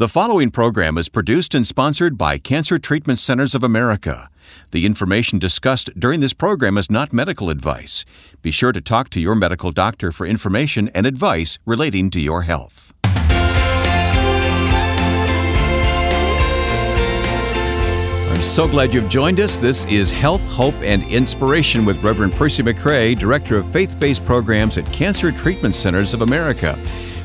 The following program is produced and sponsored by Cancer Treatment Centers of America. The information discussed during this program is not medical advice. Be sure to talk to your medical doctor for information and advice relating to your health. I'm so glad you've joined us. This is Health, Hope, and Inspiration with Reverend Percy McCray, Director of Faith Based Programs at Cancer Treatment Centers of America.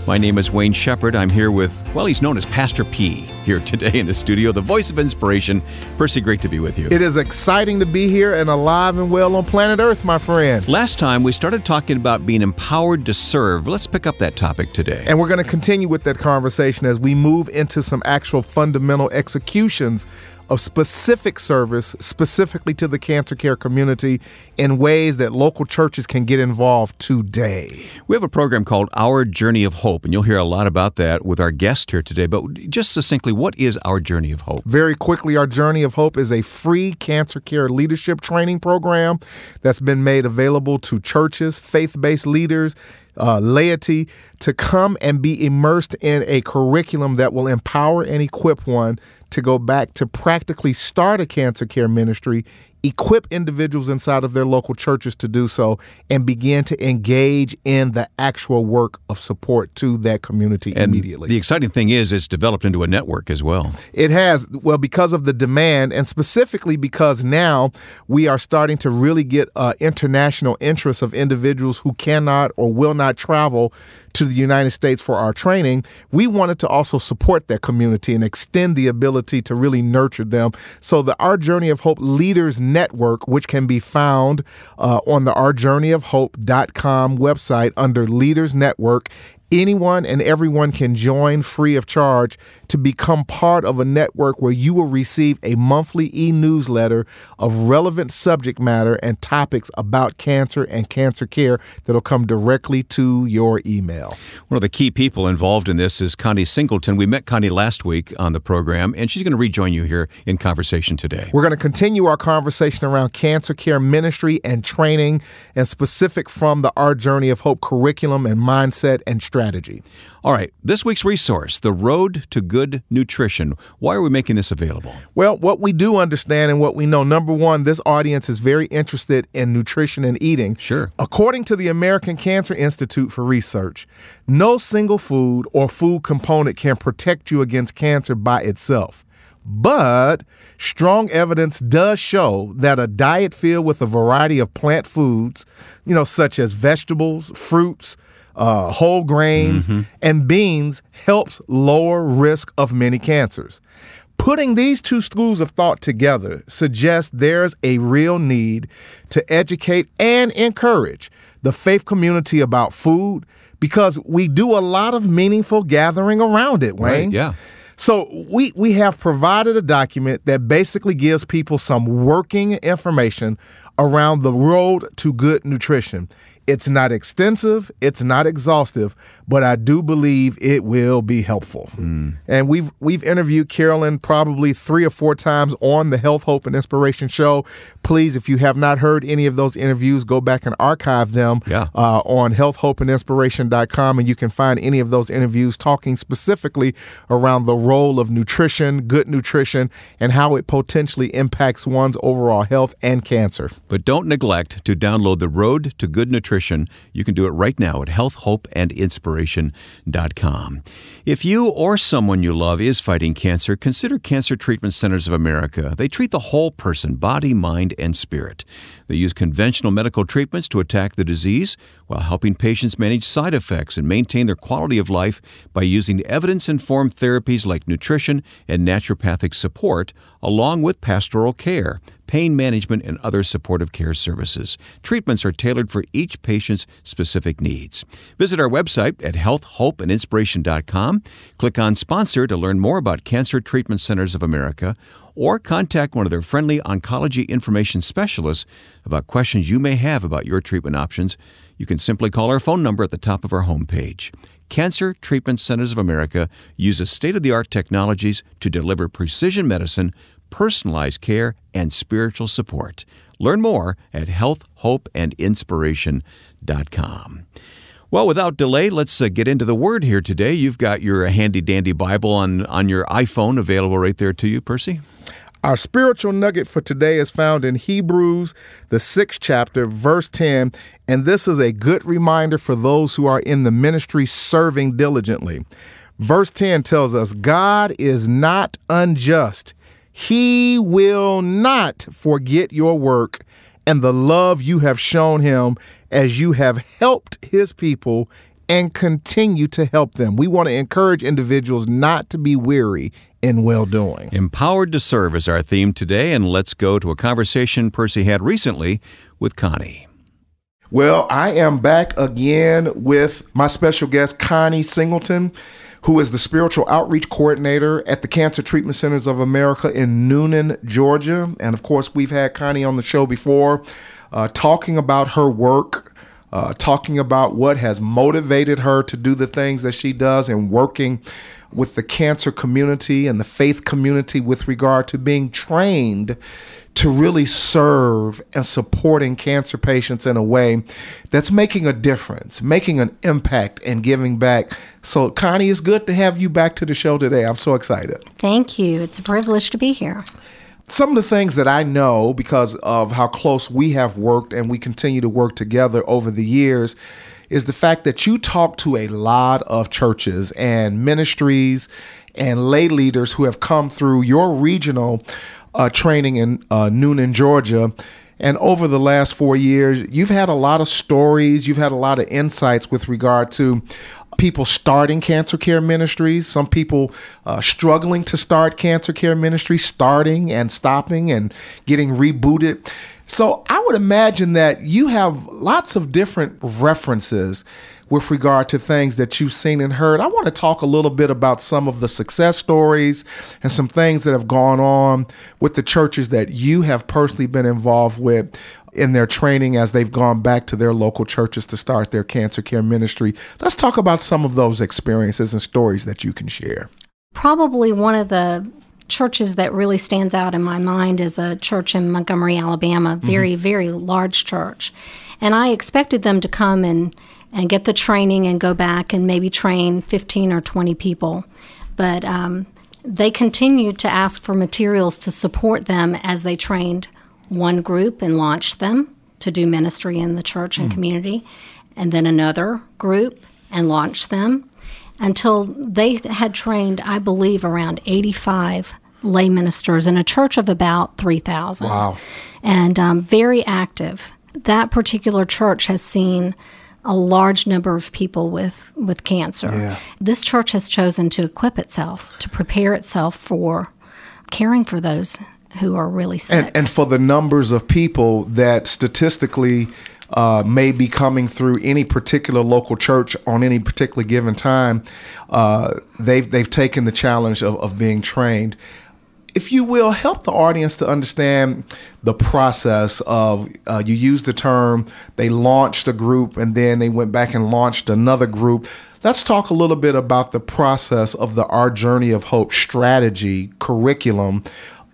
My name is Wayne Shepherd. I'm here with, well, he's known as Pastor P here today in the studio, the voice of inspiration. Percy, great to be with you. It is exciting to be here and alive and well on planet Earth, my friend. Last time we started talking about being empowered to serve. Let's pick up that topic today. And we're going to continue with that conversation as we move into some actual fundamental executions of specific service specifically to the cancer care community in ways that local churches can get involved today. We have a program called Our Journey of Hope, and you'll hear a lot about that with our guest here today. But just succinctly, what is Our Journey of Hope? Very quickly, Our Journey of Hope is a free cancer care leadership training program that's been made available to churches, faith based leaders, uh, laity to come and be immersed in a curriculum that will empower and equip one to go back to practically start a cancer care ministry equip individuals inside of their local churches to do so and begin to engage in the actual work of support to that community and immediately. The exciting thing is it's developed into a network as well. It has, well, because of the demand, and specifically because now we are starting to really get uh, international interest of individuals who cannot or will not travel to the United States for our training, we wanted to also support that community and extend the ability to really nurture them. So the Our Journey of Hope Leaders Network, which can be found uh, on the ourjourneyofhope.com website under Leaders Network, anyone and everyone can join free of charge to become part of a network where you will receive a monthly e newsletter of relevant subject matter and topics about cancer and cancer care that'll come directly to your email. One of the key people involved in this is Connie Singleton. We met Connie last week on the program, and she's going to rejoin you here in conversation today. We're going to continue our conversation around cancer care ministry and training, and specific from the Our Journey of Hope curriculum and mindset and strategy. All right, this week's resource, The Road to Good Nutrition. Why are we making this available? Well, what we do understand and what we know number one, this audience is very interested in nutrition and eating. Sure. According to the American Cancer Institute for Research, no single food or food component can protect you against cancer by itself. But strong evidence does show that a diet filled with a variety of plant foods, you know, such as vegetables, fruits, uh, whole grains, mm-hmm. and beans helps lower risk of many cancers. Putting these two schools of thought together suggests there's a real need to educate and encourage the faith community about food because we do a lot of meaningful gathering around it, Wayne. Right, yeah. So we we have provided a document that basically gives people some working information around the road to good nutrition. It's not extensive, it's not exhaustive, but I do believe it will be helpful. Mm. And we've we've interviewed Carolyn probably three or four times on the Health, Hope, and Inspiration show. Please, if you have not heard any of those interviews, go back and archive them yeah. uh, on healthhopeandinspiration.com, and you can find any of those interviews talking specifically around the role of nutrition, good nutrition, and how it potentially impacts one's overall health and cancer. But don't neglect to download the Road to Good Nutrition nutrition. You can do it right now at healthhopeandinspiration.com. If you or someone you love is fighting cancer, consider Cancer Treatment Centers of America. They treat the whole person, body, mind, and spirit. They use conventional medical treatments to attack the disease while helping patients manage side effects and maintain their quality of life by using evidence informed therapies like nutrition and naturopathic support, along with pastoral care pain management, and other supportive care services. Treatments are tailored for each patient's specific needs. Visit our website at healthhopeandinspiration.com. Click on Sponsor to learn more about Cancer Treatment Centers of America or contact one of their friendly oncology information specialists about questions you may have about your treatment options. You can simply call our phone number at the top of our homepage. Cancer Treatment Centers of America uses state of the art technologies to deliver precision medicine personalized care, and spiritual support. Learn more at healthhopeandinspiration.com. Well, without delay, let's uh, get into the Word here today. You've got your handy dandy Bible on, on your iPhone available right there to you, Percy. Our spiritual nugget for today is found in Hebrews, the sixth chapter, verse 10. And this is a good reminder for those who are in the ministry serving diligently. Verse 10 tells us God is not unjust, He will not forget your work and the love you have shown Him as you have helped His people and continue to help them. We want to encourage individuals not to be weary in well doing. Empowered to serve is our theme today, and let's go to a conversation Percy had recently with Connie. Well, I am back again with my special guest, Connie Singleton, who is the spiritual outreach coordinator at the Cancer Treatment Centers of America in Newnan, Georgia. And of course, we've had Connie on the show before uh, talking about her work uh, talking about what has motivated her to do the things that she does and working with the cancer community and the faith community with regard to being trained to really serve and supporting cancer patients in a way that's making a difference, making an impact, and giving back. So, Connie, it's good to have you back to the show today. I'm so excited. Thank you. It's a privilege to be here some of the things that I know because of how close we have worked and we continue to work together over the years is the fact that you talk to a lot of churches and ministries and lay leaders who have come through your regional uh, training in uh, Newnan, Georgia. And over the last four years, you've had a lot of stories, you've had a lot of insights with regard to people starting cancer care ministries, some people uh, struggling to start cancer care ministries, starting and stopping and getting rebooted. So I would imagine that you have lots of different references with regard to things that you've seen and heard. I want to talk a little bit about some of the success stories and some things that have gone on with the churches that you have personally been involved with in their training as they've gone back to their local churches to start their cancer care ministry. Let's talk about some of those experiences and stories that you can share. Probably one of the churches that really stands out in my mind is a church in Montgomery, Alabama, mm-hmm. very, mm-hmm. very large church. And I expected them to come and, and get the training and go back and maybe train 15 or 20 people. But um, they continued to ask for materials to support them as they trained one group and launched them to do ministry in the church and mm. community, and then another group and launched them until they had trained, I believe, around 85 lay ministers in a church of about 3,000. Wow. And um, very active. That particular church has seen a large number of people with, with cancer. Yeah. This church has chosen to equip itself, to prepare itself for caring for those who are really sick. And, and for the numbers of people that statistically uh, may be coming through any particular local church on any particular given time, uh, they've they've taken the challenge of, of being trained. If you will, help the audience to understand the process of uh, you used the term they launched a group and then they went back and launched another group. Let's talk a little bit about the process of the Our Journey of Hope strategy curriculum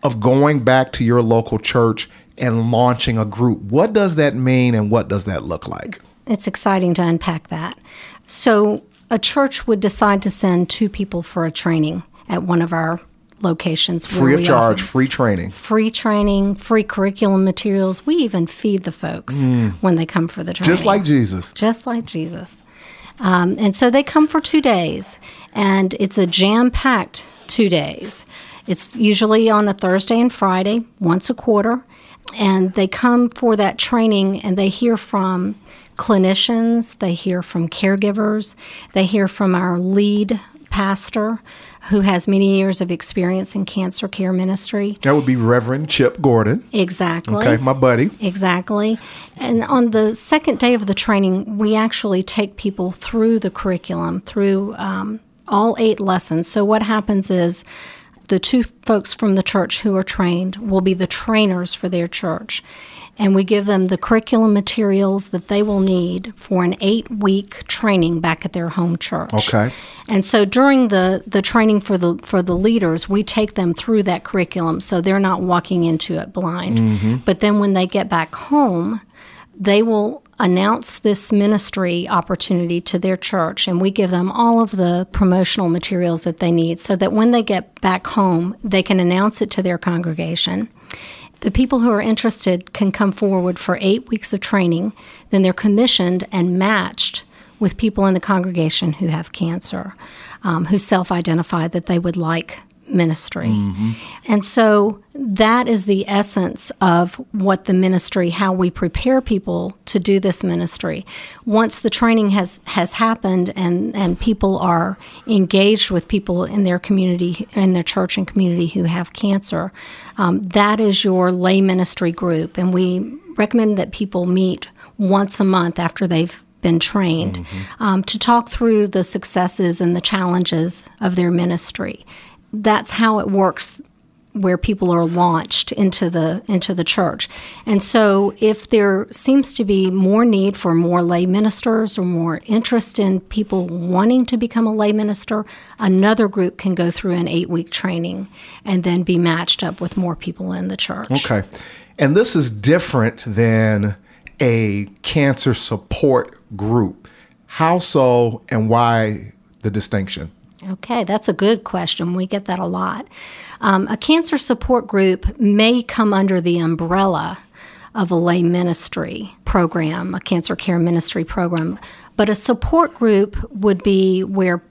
of going back to your local church and launching a group. What does that mean and what does that look like? It's exciting to unpack that. So, a church would decide to send two people for a training at one of our locations. Free of charge, free training. Free training, free curriculum materials. We even feed the folks mm. when they come for the training. Just like Jesus. Just like Jesus. Um, and so they come for two days, and it's a jam packed two days. It's usually on a Thursday and Friday, once a quarter. And they come for that training and they hear from clinicians, they hear from caregivers, they hear from our lead pastor who has many years of experience in cancer care ministry. That would be Reverend Chip Gordon. Exactly. Okay, my buddy. Exactly. And on the second day of the training, we actually take people through the curriculum, through um, all eight lessons. So, what happens is the two folks from the church who are trained will be the trainers for their church. And we give them the curriculum materials that they will need for an eight week training back at their home church. Okay. And so during the, the training for the for the leaders, we take them through that curriculum so they're not walking into it blind. Mm-hmm. But then when they get back home, they will announce this ministry opportunity to their church and we give them all of the promotional materials that they need so that when they get back home, they can announce it to their congregation. The people who are interested can come forward for eight weeks of training, then they're commissioned and matched with people in the congregation who have cancer, um, who self identify that they would like ministry. Mm-hmm. And so that is the essence of what the ministry, how we prepare people to do this ministry. Once the training has, has happened and, and people are engaged with people in their community, in their church and community who have cancer, um, that is your lay ministry group. And we recommend that people meet once a month after they've been trained mm-hmm. um, to talk through the successes and the challenges of their ministry that's how it works where people are launched into the into the church. And so if there seems to be more need for more lay ministers or more interest in people wanting to become a lay minister, another group can go through an 8-week training and then be matched up with more people in the church. Okay. And this is different than a cancer support group. How so and why the distinction? Okay, that's a good question. We get that a lot. Um, a cancer support group may come under the umbrella of a lay ministry program, a cancer care ministry program, but a support group would be where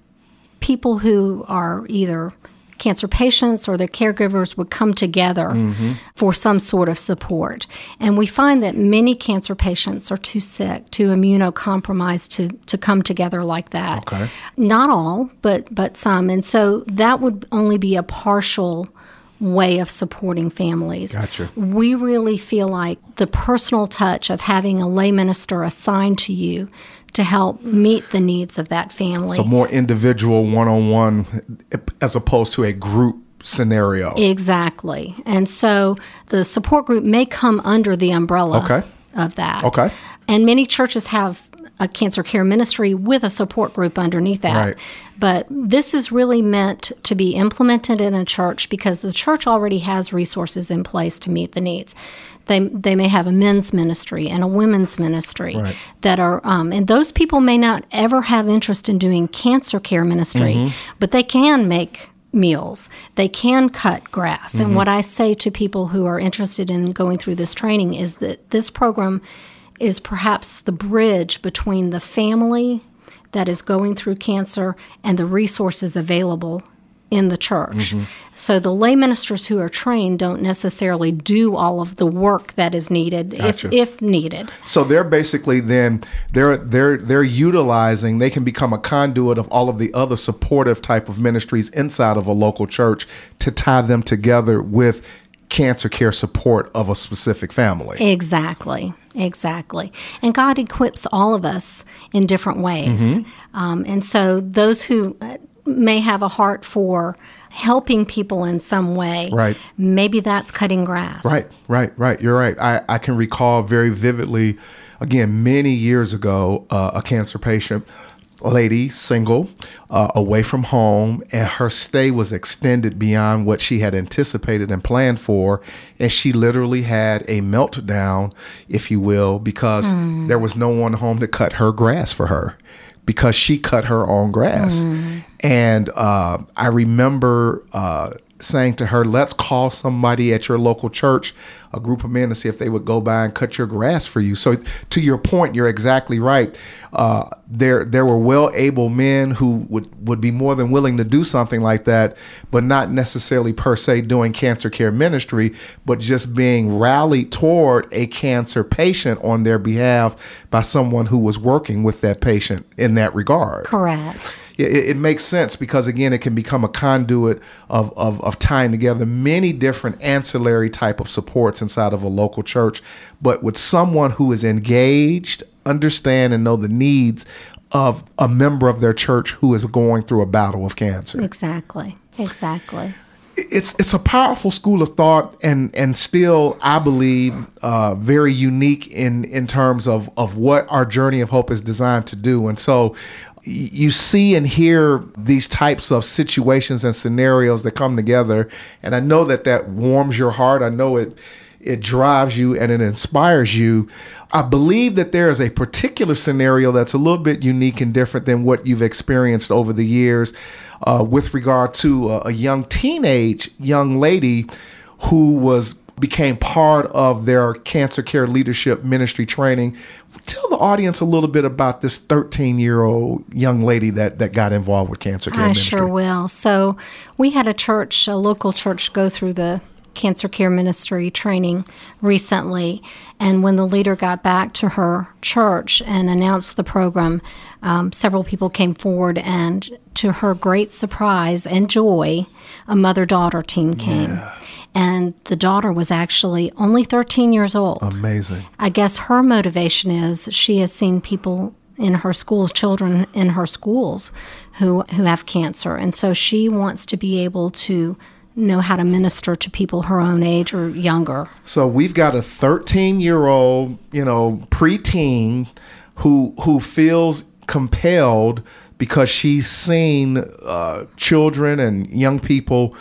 people who are either cancer patients or their caregivers would come together mm-hmm. for some sort of support. And we find that many cancer patients are too sick, too immunocompromised to, to come together like that. Okay. Not all, but but some. And so that would only be a partial way of supporting families. Gotcha. We really feel like the personal touch of having a lay minister assigned to you to help meet the needs of that family. So more individual one-on-one as opposed to a group scenario. Exactly. And so the support group may come under the umbrella okay. of that. Okay. And many churches have a cancer care ministry with a support group underneath that. Right. But this is really meant to be implemented in a church because the church already has resources in place to meet the needs. They, they may have a men's ministry and a women's ministry right. that are, um, and those people may not ever have interest in doing cancer care ministry, mm-hmm. but they can make meals. They can cut grass. Mm-hmm. And what I say to people who are interested in going through this training is that this program is perhaps the bridge between the family that is going through cancer and the resources available in the church. Mm-hmm. So the lay ministers who are trained don't necessarily do all of the work that is needed gotcha. if, if needed. So they're basically then they're they're they're utilizing they can become a conduit of all of the other supportive type of ministries inside of a local church to tie them together with cancer care support of a specific family. Exactly. Exactly. And God equips all of us in different ways. Mm-hmm. Um, and so those who uh, may have a heart for helping people in some way. Right. Maybe that's cutting grass. Right, right, right. You're right. I, I can recall very vividly, again, many years ago, uh, a cancer patient, lady, single, uh, away from home, and her stay was extended beyond what she had anticipated and planned for. And she literally had a meltdown, if you will, because mm. there was no one home to cut her grass for her because she cut her own grass. Mm. And uh, I remember uh, saying to her, let's call somebody at your local church, a group of men, to see if they would go by and cut your grass for you. So, to your point, you're exactly right. Uh, there, there were well-able men who would would be more than willing to do something like that, but not necessarily per se doing cancer care ministry, but just being rallied toward a cancer patient on their behalf by someone who was working with that patient in that regard. Correct it, it, makes sense because again, it can become a conduit of, of, of tying together many different ancillary type of supports inside of a local church, but with someone who is engaged, understand and know the needs of a member of their church who is going through a battle of cancer. Exactly. Exactly it's it's a powerful school of thought and and still I believe uh, very unique in in terms of of what our journey of hope is designed to do and so you see and hear these types of situations and scenarios that come together and I know that that warms your heart I know it it drives you and it inspires you. I believe that there is a particular scenario that's a little bit unique and different than what you've experienced over the years uh, with regard to a, a young teenage young lady who was became part of their cancer care leadership ministry training. Tell the audience a little bit about this 13 year old young lady that, that got involved with cancer care I ministry. sure will. So, we had a church, a local church, go through the cancer care ministry training recently. And when the leader got back to her church and announced the program, um, several people came forward, and to her great surprise and joy, a mother daughter team came. Yeah. And the daughter was actually only 13 years old. Amazing. I guess her motivation is she has seen people in her schools, children in her schools who, who have cancer. And so she wants to be able to know how to minister to people her own age or younger. So we've got a 13 year old, you know, preteen who who feels compelled because she's seen uh, children and young people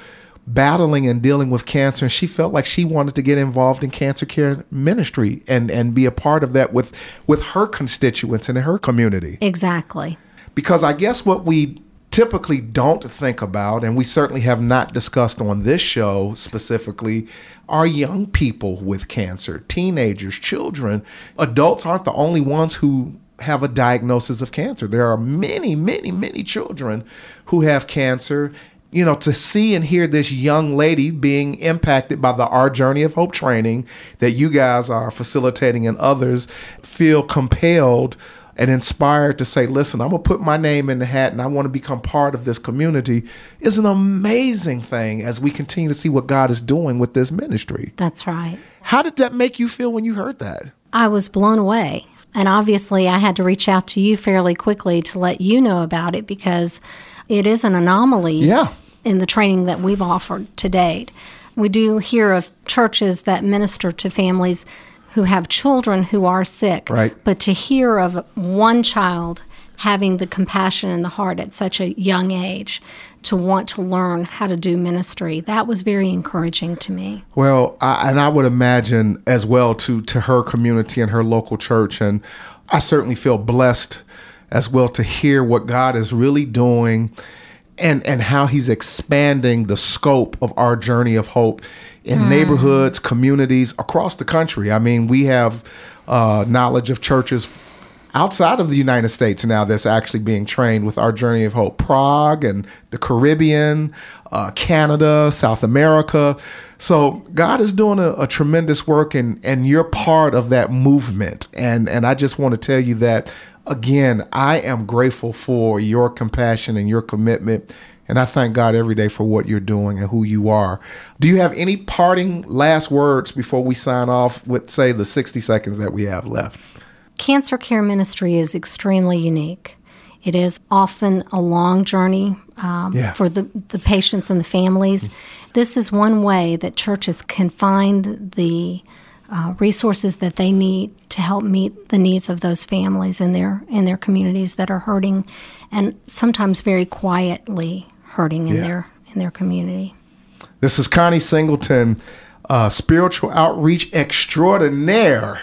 battling and dealing with cancer. And she felt like she wanted to get involved in cancer care ministry and and be a part of that with with her constituents and her community. Exactly. Because i guess what we typically don't think about and we certainly have not discussed on this show specifically are young people with cancer teenagers children adults aren't the only ones who have a diagnosis of cancer. There are many, many, many children who have cancer you know, to see and hear this young lady being impacted by the Our Journey of Hope training that you guys are facilitating and others feel compelled and inspired to say, listen, I'm going to put my name in the hat and I want to become part of this community is an amazing thing as we continue to see what God is doing with this ministry. That's right. How did that make you feel when you heard that? I was blown away. And obviously, I had to reach out to you fairly quickly to let you know about it because it is an anomaly yeah. in the training that we've offered to date. We do hear of churches that minister to families who have children who are sick. Right. But to hear of one child having the compassion in the heart at such a young age to want to learn how to do ministry, that was very encouraging to me. Well, I, and I would imagine as well to to her community and her local church, and I certainly feel blessed as well to hear what God is really doing and and how he's expanding the scope of our journey of hope in mm. neighborhoods, communities across the country. I mean, we have uh, knowledge of churches outside of the United States now that's actually being trained with our journey of hope. Prague and the Caribbean, uh, Canada, South America. So God is doing a, a, tremendous work, and and you're part of that movement. And and I just want to tell you that again, I am grateful for your compassion and your commitment. And I thank God every day for what you're doing and who you are. Do you have any parting last words before we sign off with, say, the 60 seconds that we have left? Cancer care ministry is extremely unique. It is often a long journey um, yeah. for the, the patients and the families. Mm-hmm. This is one way that churches can find the uh, resources that they need to help meet the needs of those families in their in their communities that are hurting, and sometimes very quietly hurting in yeah. their in their community. This is Connie Singleton, uh, spiritual outreach extraordinaire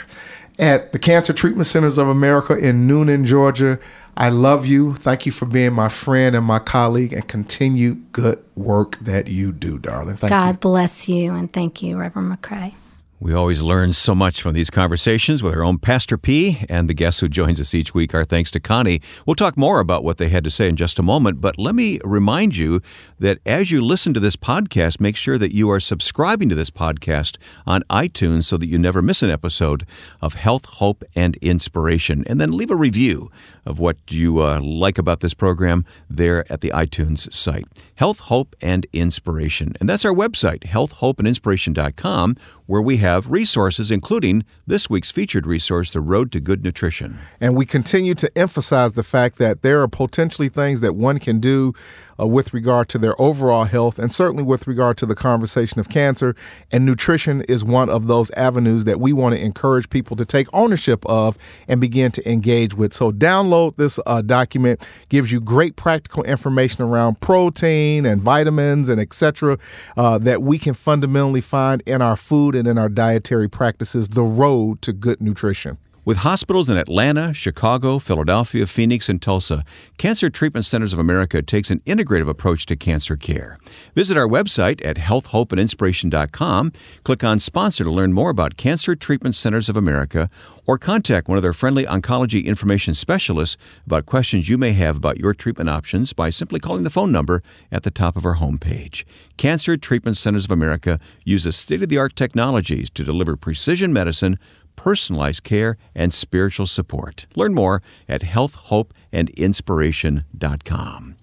at the Cancer Treatment Centers of America in Newnan, Georgia. I love you. Thank you for being my friend and my colleague, and continue good work that you do, darling. Thank God you. bless you, and thank you, Reverend McCray. We always learn so much from these conversations with our own Pastor P and the guests who joins us each week. Our thanks to Connie. We'll talk more about what they had to say in just a moment, but let me remind you that as you listen to this podcast, make sure that you are subscribing to this podcast on iTunes so that you never miss an episode of Health, Hope, and Inspiration. And then leave a review of what you uh, like about this program there at the iTunes site. Health, Hope, and Inspiration. And that's our website, healthhopeandinspiration.com, where we have resources, including this week's featured resource, The Road to Good Nutrition. And we continue to emphasize the fact that there are potentially things that one can do uh, with regard to their overall health and certainly with regard to the conversation of cancer. And nutrition is one of those avenues that we want to encourage people to take ownership of and begin to engage with. So, download this uh, document, gives you great practical information around protein and vitamins and etc. Uh, that we can fundamentally find in our food and in our dietary practices. The road to good nutrition. With hospitals in Atlanta, Chicago, Philadelphia, Phoenix, and Tulsa, Cancer Treatment Centers of America takes an integrative approach to cancer care. Visit our website at healthhopeandinspiration.com, click on Sponsor to learn more about Cancer Treatment Centers of America, or contact one of their friendly oncology information specialists about questions you may have about your treatment options by simply calling the phone number at the top of our homepage. Cancer Treatment Centers of America uses state of the art technologies to deliver precision medicine personalized care, and spiritual support. Learn more at healthhopeandinspiration.com.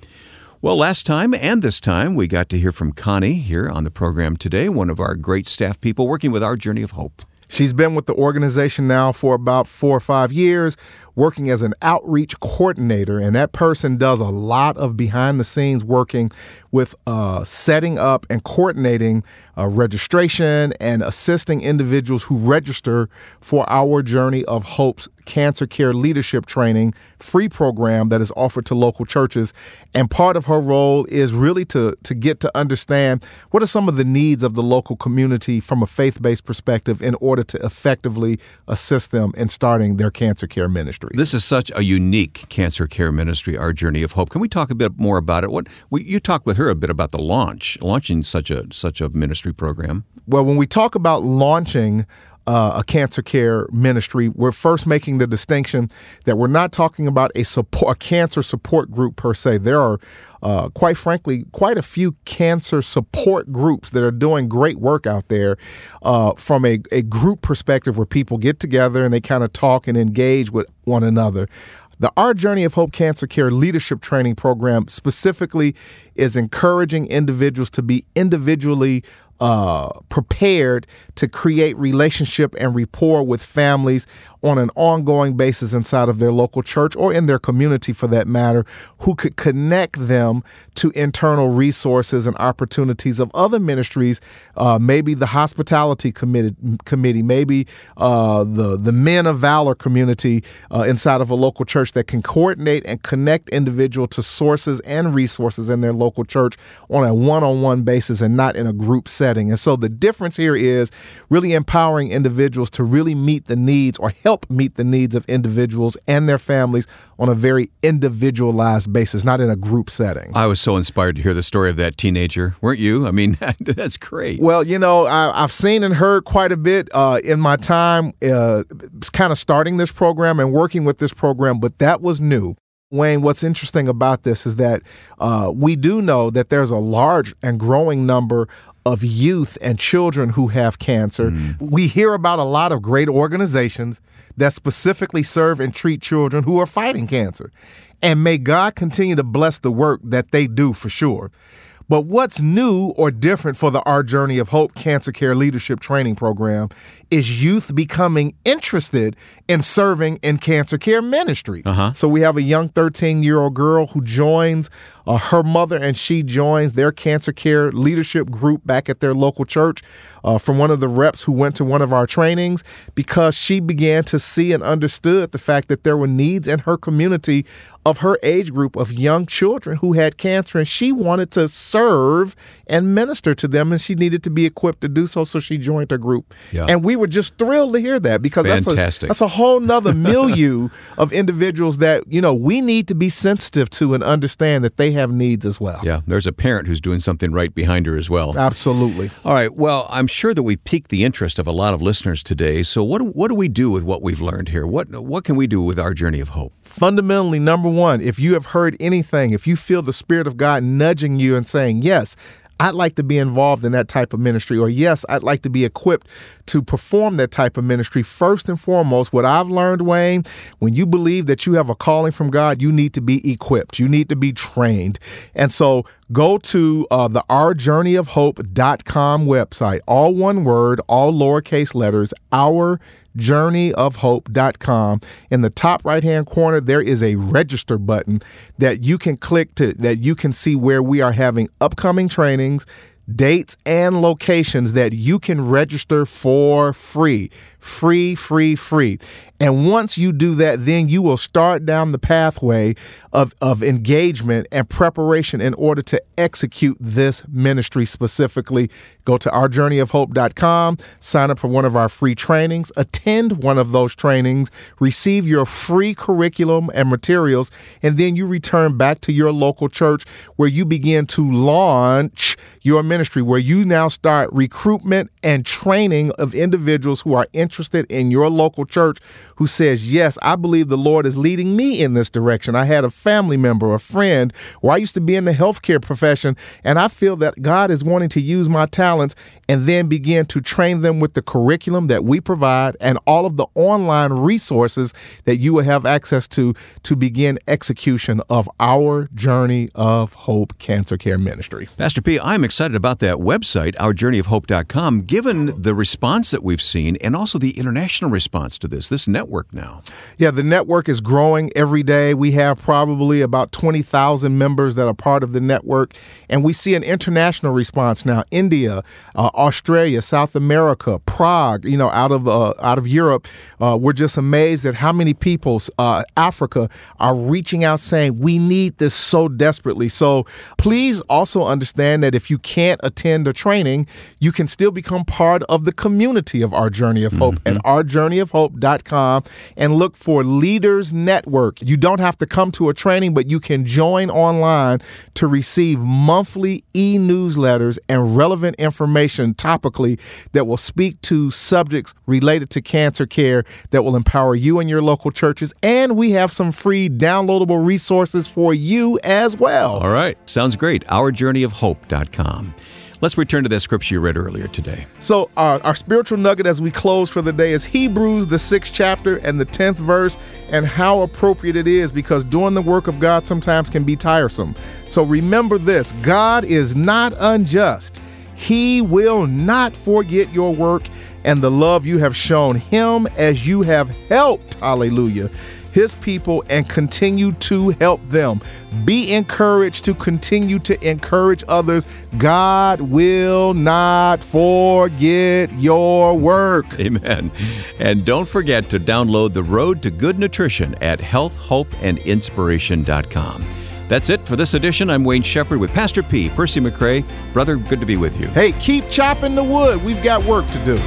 Well, last time and this time, we got to hear from Connie here on the program today, one of our great staff people working with our Journey of Hope. She's been with the organization now for about four or five years, working as an outreach coordinator. And that person does a lot of behind the scenes working with uh, setting up and coordinating uh, registration and assisting individuals who register for our Journey of Hope's cancer care leadership training free program that is offered to local churches. And part of her role is really to, to get to understand what are some of the needs of the local community from a faith based perspective in order to effectively assist them in starting their cancer care ministry. This is such a unique cancer care ministry, our Journey of Hope. Can we talk a bit more about it? What we, you talked with her a bit about the launch, launching such a such a ministry program. Well, when we talk about launching uh, a cancer care ministry, we're first making the distinction that we're not talking about a support a cancer support group per se. There are, uh, quite frankly, quite a few cancer support groups that are doing great work out there uh, from a, a group perspective where people get together and they kind of talk and engage with one another. The Our Journey of Hope Cancer Care Leadership Training Program specifically is encouraging individuals to be individually uh, prepared to create relationship and rapport with families on an ongoing basis inside of their local church or in their community for that matter, who could connect them to internal resources and opportunities of other ministries, uh, maybe the hospitality committee, committee maybe uh, the, the men of valor community uh, inside of a local church that can coordinate and connect individual to sources and resources in their local church on a one-on-one basis and not in a group setting. And so the difference here is really empowering individuals to really meet the needs or help help meet the needs of individuals and their families on a very individualized basis, not in a group setting. I was so inspired to hear the story of that teenager, weren't you? I mean, that's great. Well, you know, I, have seen and heard quite a bit uh, in my time uh, kind of starting this program and working with this program, but that was new. Wayne, what's interesting about this is that uh, we do know that there's a large and growing number of youth and children who have cancer. Mm. We hear about a lot of great organizations that specifically serve and treat children who are fighting cancer. And may God continue to bless the work that they do for sure. But what's new or different for the Our Journey of Hope Cancer Care Leadership Training Program is youth becoming interested in serving in cancer care ministry. Uh-huh. So we have a young 13 year old girl who joins uh, her mother and she joins their cancer care leadership group back at their local church uh, from one of the reps who went to one of our trainings because she began to see and understood the fact that there were needs in her community of her age group of young children who had cancer and she wanted to serve and minister to them and she needed to be equipped to do so so she joined a group yeah. and we were just thrilled to hear that because Fantastic. that's a, that's a whole nother milieu of individuals that you know we need to be sensitive to and understand that they have needs as well. Yeah, there's a parent who's doing something right behind her as well. Absolutely. All right. Well, I'm sure that we piqued the interest of a lot of listeners today. So what what do we do with what we've learned here? What what can we do with our journey of hope? Fundamentally, number one, if you have heard anything, if you feel the Spirit of God nudging you and saying, "Yes, I'd like to be involved in that type of ministry, or yes, I'd like to be equipped to perform that type of ministry. First and foremost, what I've learned, Wayne, when you believe that you have a calling from God, you need to be equipped, you need to be trained. And so go to uh, the ourjourneyofhope.com website, all one word, all lowercase letters, our journeyofhope.com. In the top right hand corner, there is a register button that you can click to that you can see where we are having upcoming trainings dates and locations that you can register for free. Free, free, free. And once you do that, then you will start down the pathway of, of engagement and preparation in order to execute this ministry specifically. Go to ourjourneyofhope.com, sign up for one of our free trainings, attend one of those trainings, receive your free curriculum and materials, and then you return back to your local church where you begin to launch your ministry, where you now start recruitment and training of individuals who are interested in your local church who says, Yes, I believe the Lord is leading me in this direction. I had a family member, a friend, where I used to be in the healthcare profession, and I feel that God is wanting to use my talents and then begin to train them with the curriculum that we provide and all of the online resources that you will have access to to begin execution of our Journey of Hope Cancer Care Ministry. Pastor P, I'm excited about that website, ourjourneyofhope.com, given the response that we've seen and also the international response to this, this network now. Yeah, the network is growing every day. We have probably about 20,000 members that are part of the network, and we see an international response now. India, uh, Australia, South America, Prague, you know, out of uh, out of Europe. Uh, we're just amazed at how many people, uh, Africa, are reaching out saying we need this so desperately. So please also understand that if you can't attend a training, you can still become part of the community of Our Journey of Hope mm-hmm. At mm-hmm. ourjourneyofhope.com and look for Leaders Network. You don't have to come to a training, but you can join online to receive monthly e newsletters and relevant information topically that will speak to subjects related to cancer care that will empower you and your local churches. And we have some free downloadable resources for you as well. All right. Sounds great. OurJourneyOfHope.com. Let's return to that scripture you read earlier today. So, uh, our spiritual nugget as we close for the day is Hebrews, the sixth chapter and the 10th verse, and how appropriate it is because doing the work of God sometimes can be tiresome. So, remember this God is not unjust. He will not forget your work and the love you have shown him as you have helped, hallelujah, his people and continue to help them. Be encouraged to continue to encourage others. God will not forget your work. Amen. And don't forget to download The Road to Good Nutrition at healthhopeandinspiration.com. That's it for this edition. I'm Wayne Shepherd with Pastor P. Percy McCray. Brother, good to be with you. Hey, keep chopping the wood. We've got work to do.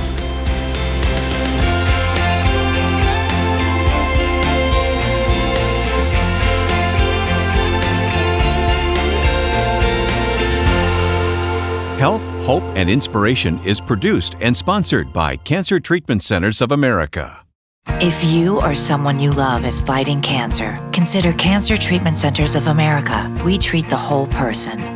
Health, Hope, and Inspiration is produced and sponsored by Cancer Treatment Centers of America. If you or someone you love is fighting cancer, consider Cancer Treatment Centers of America. We treat the whole person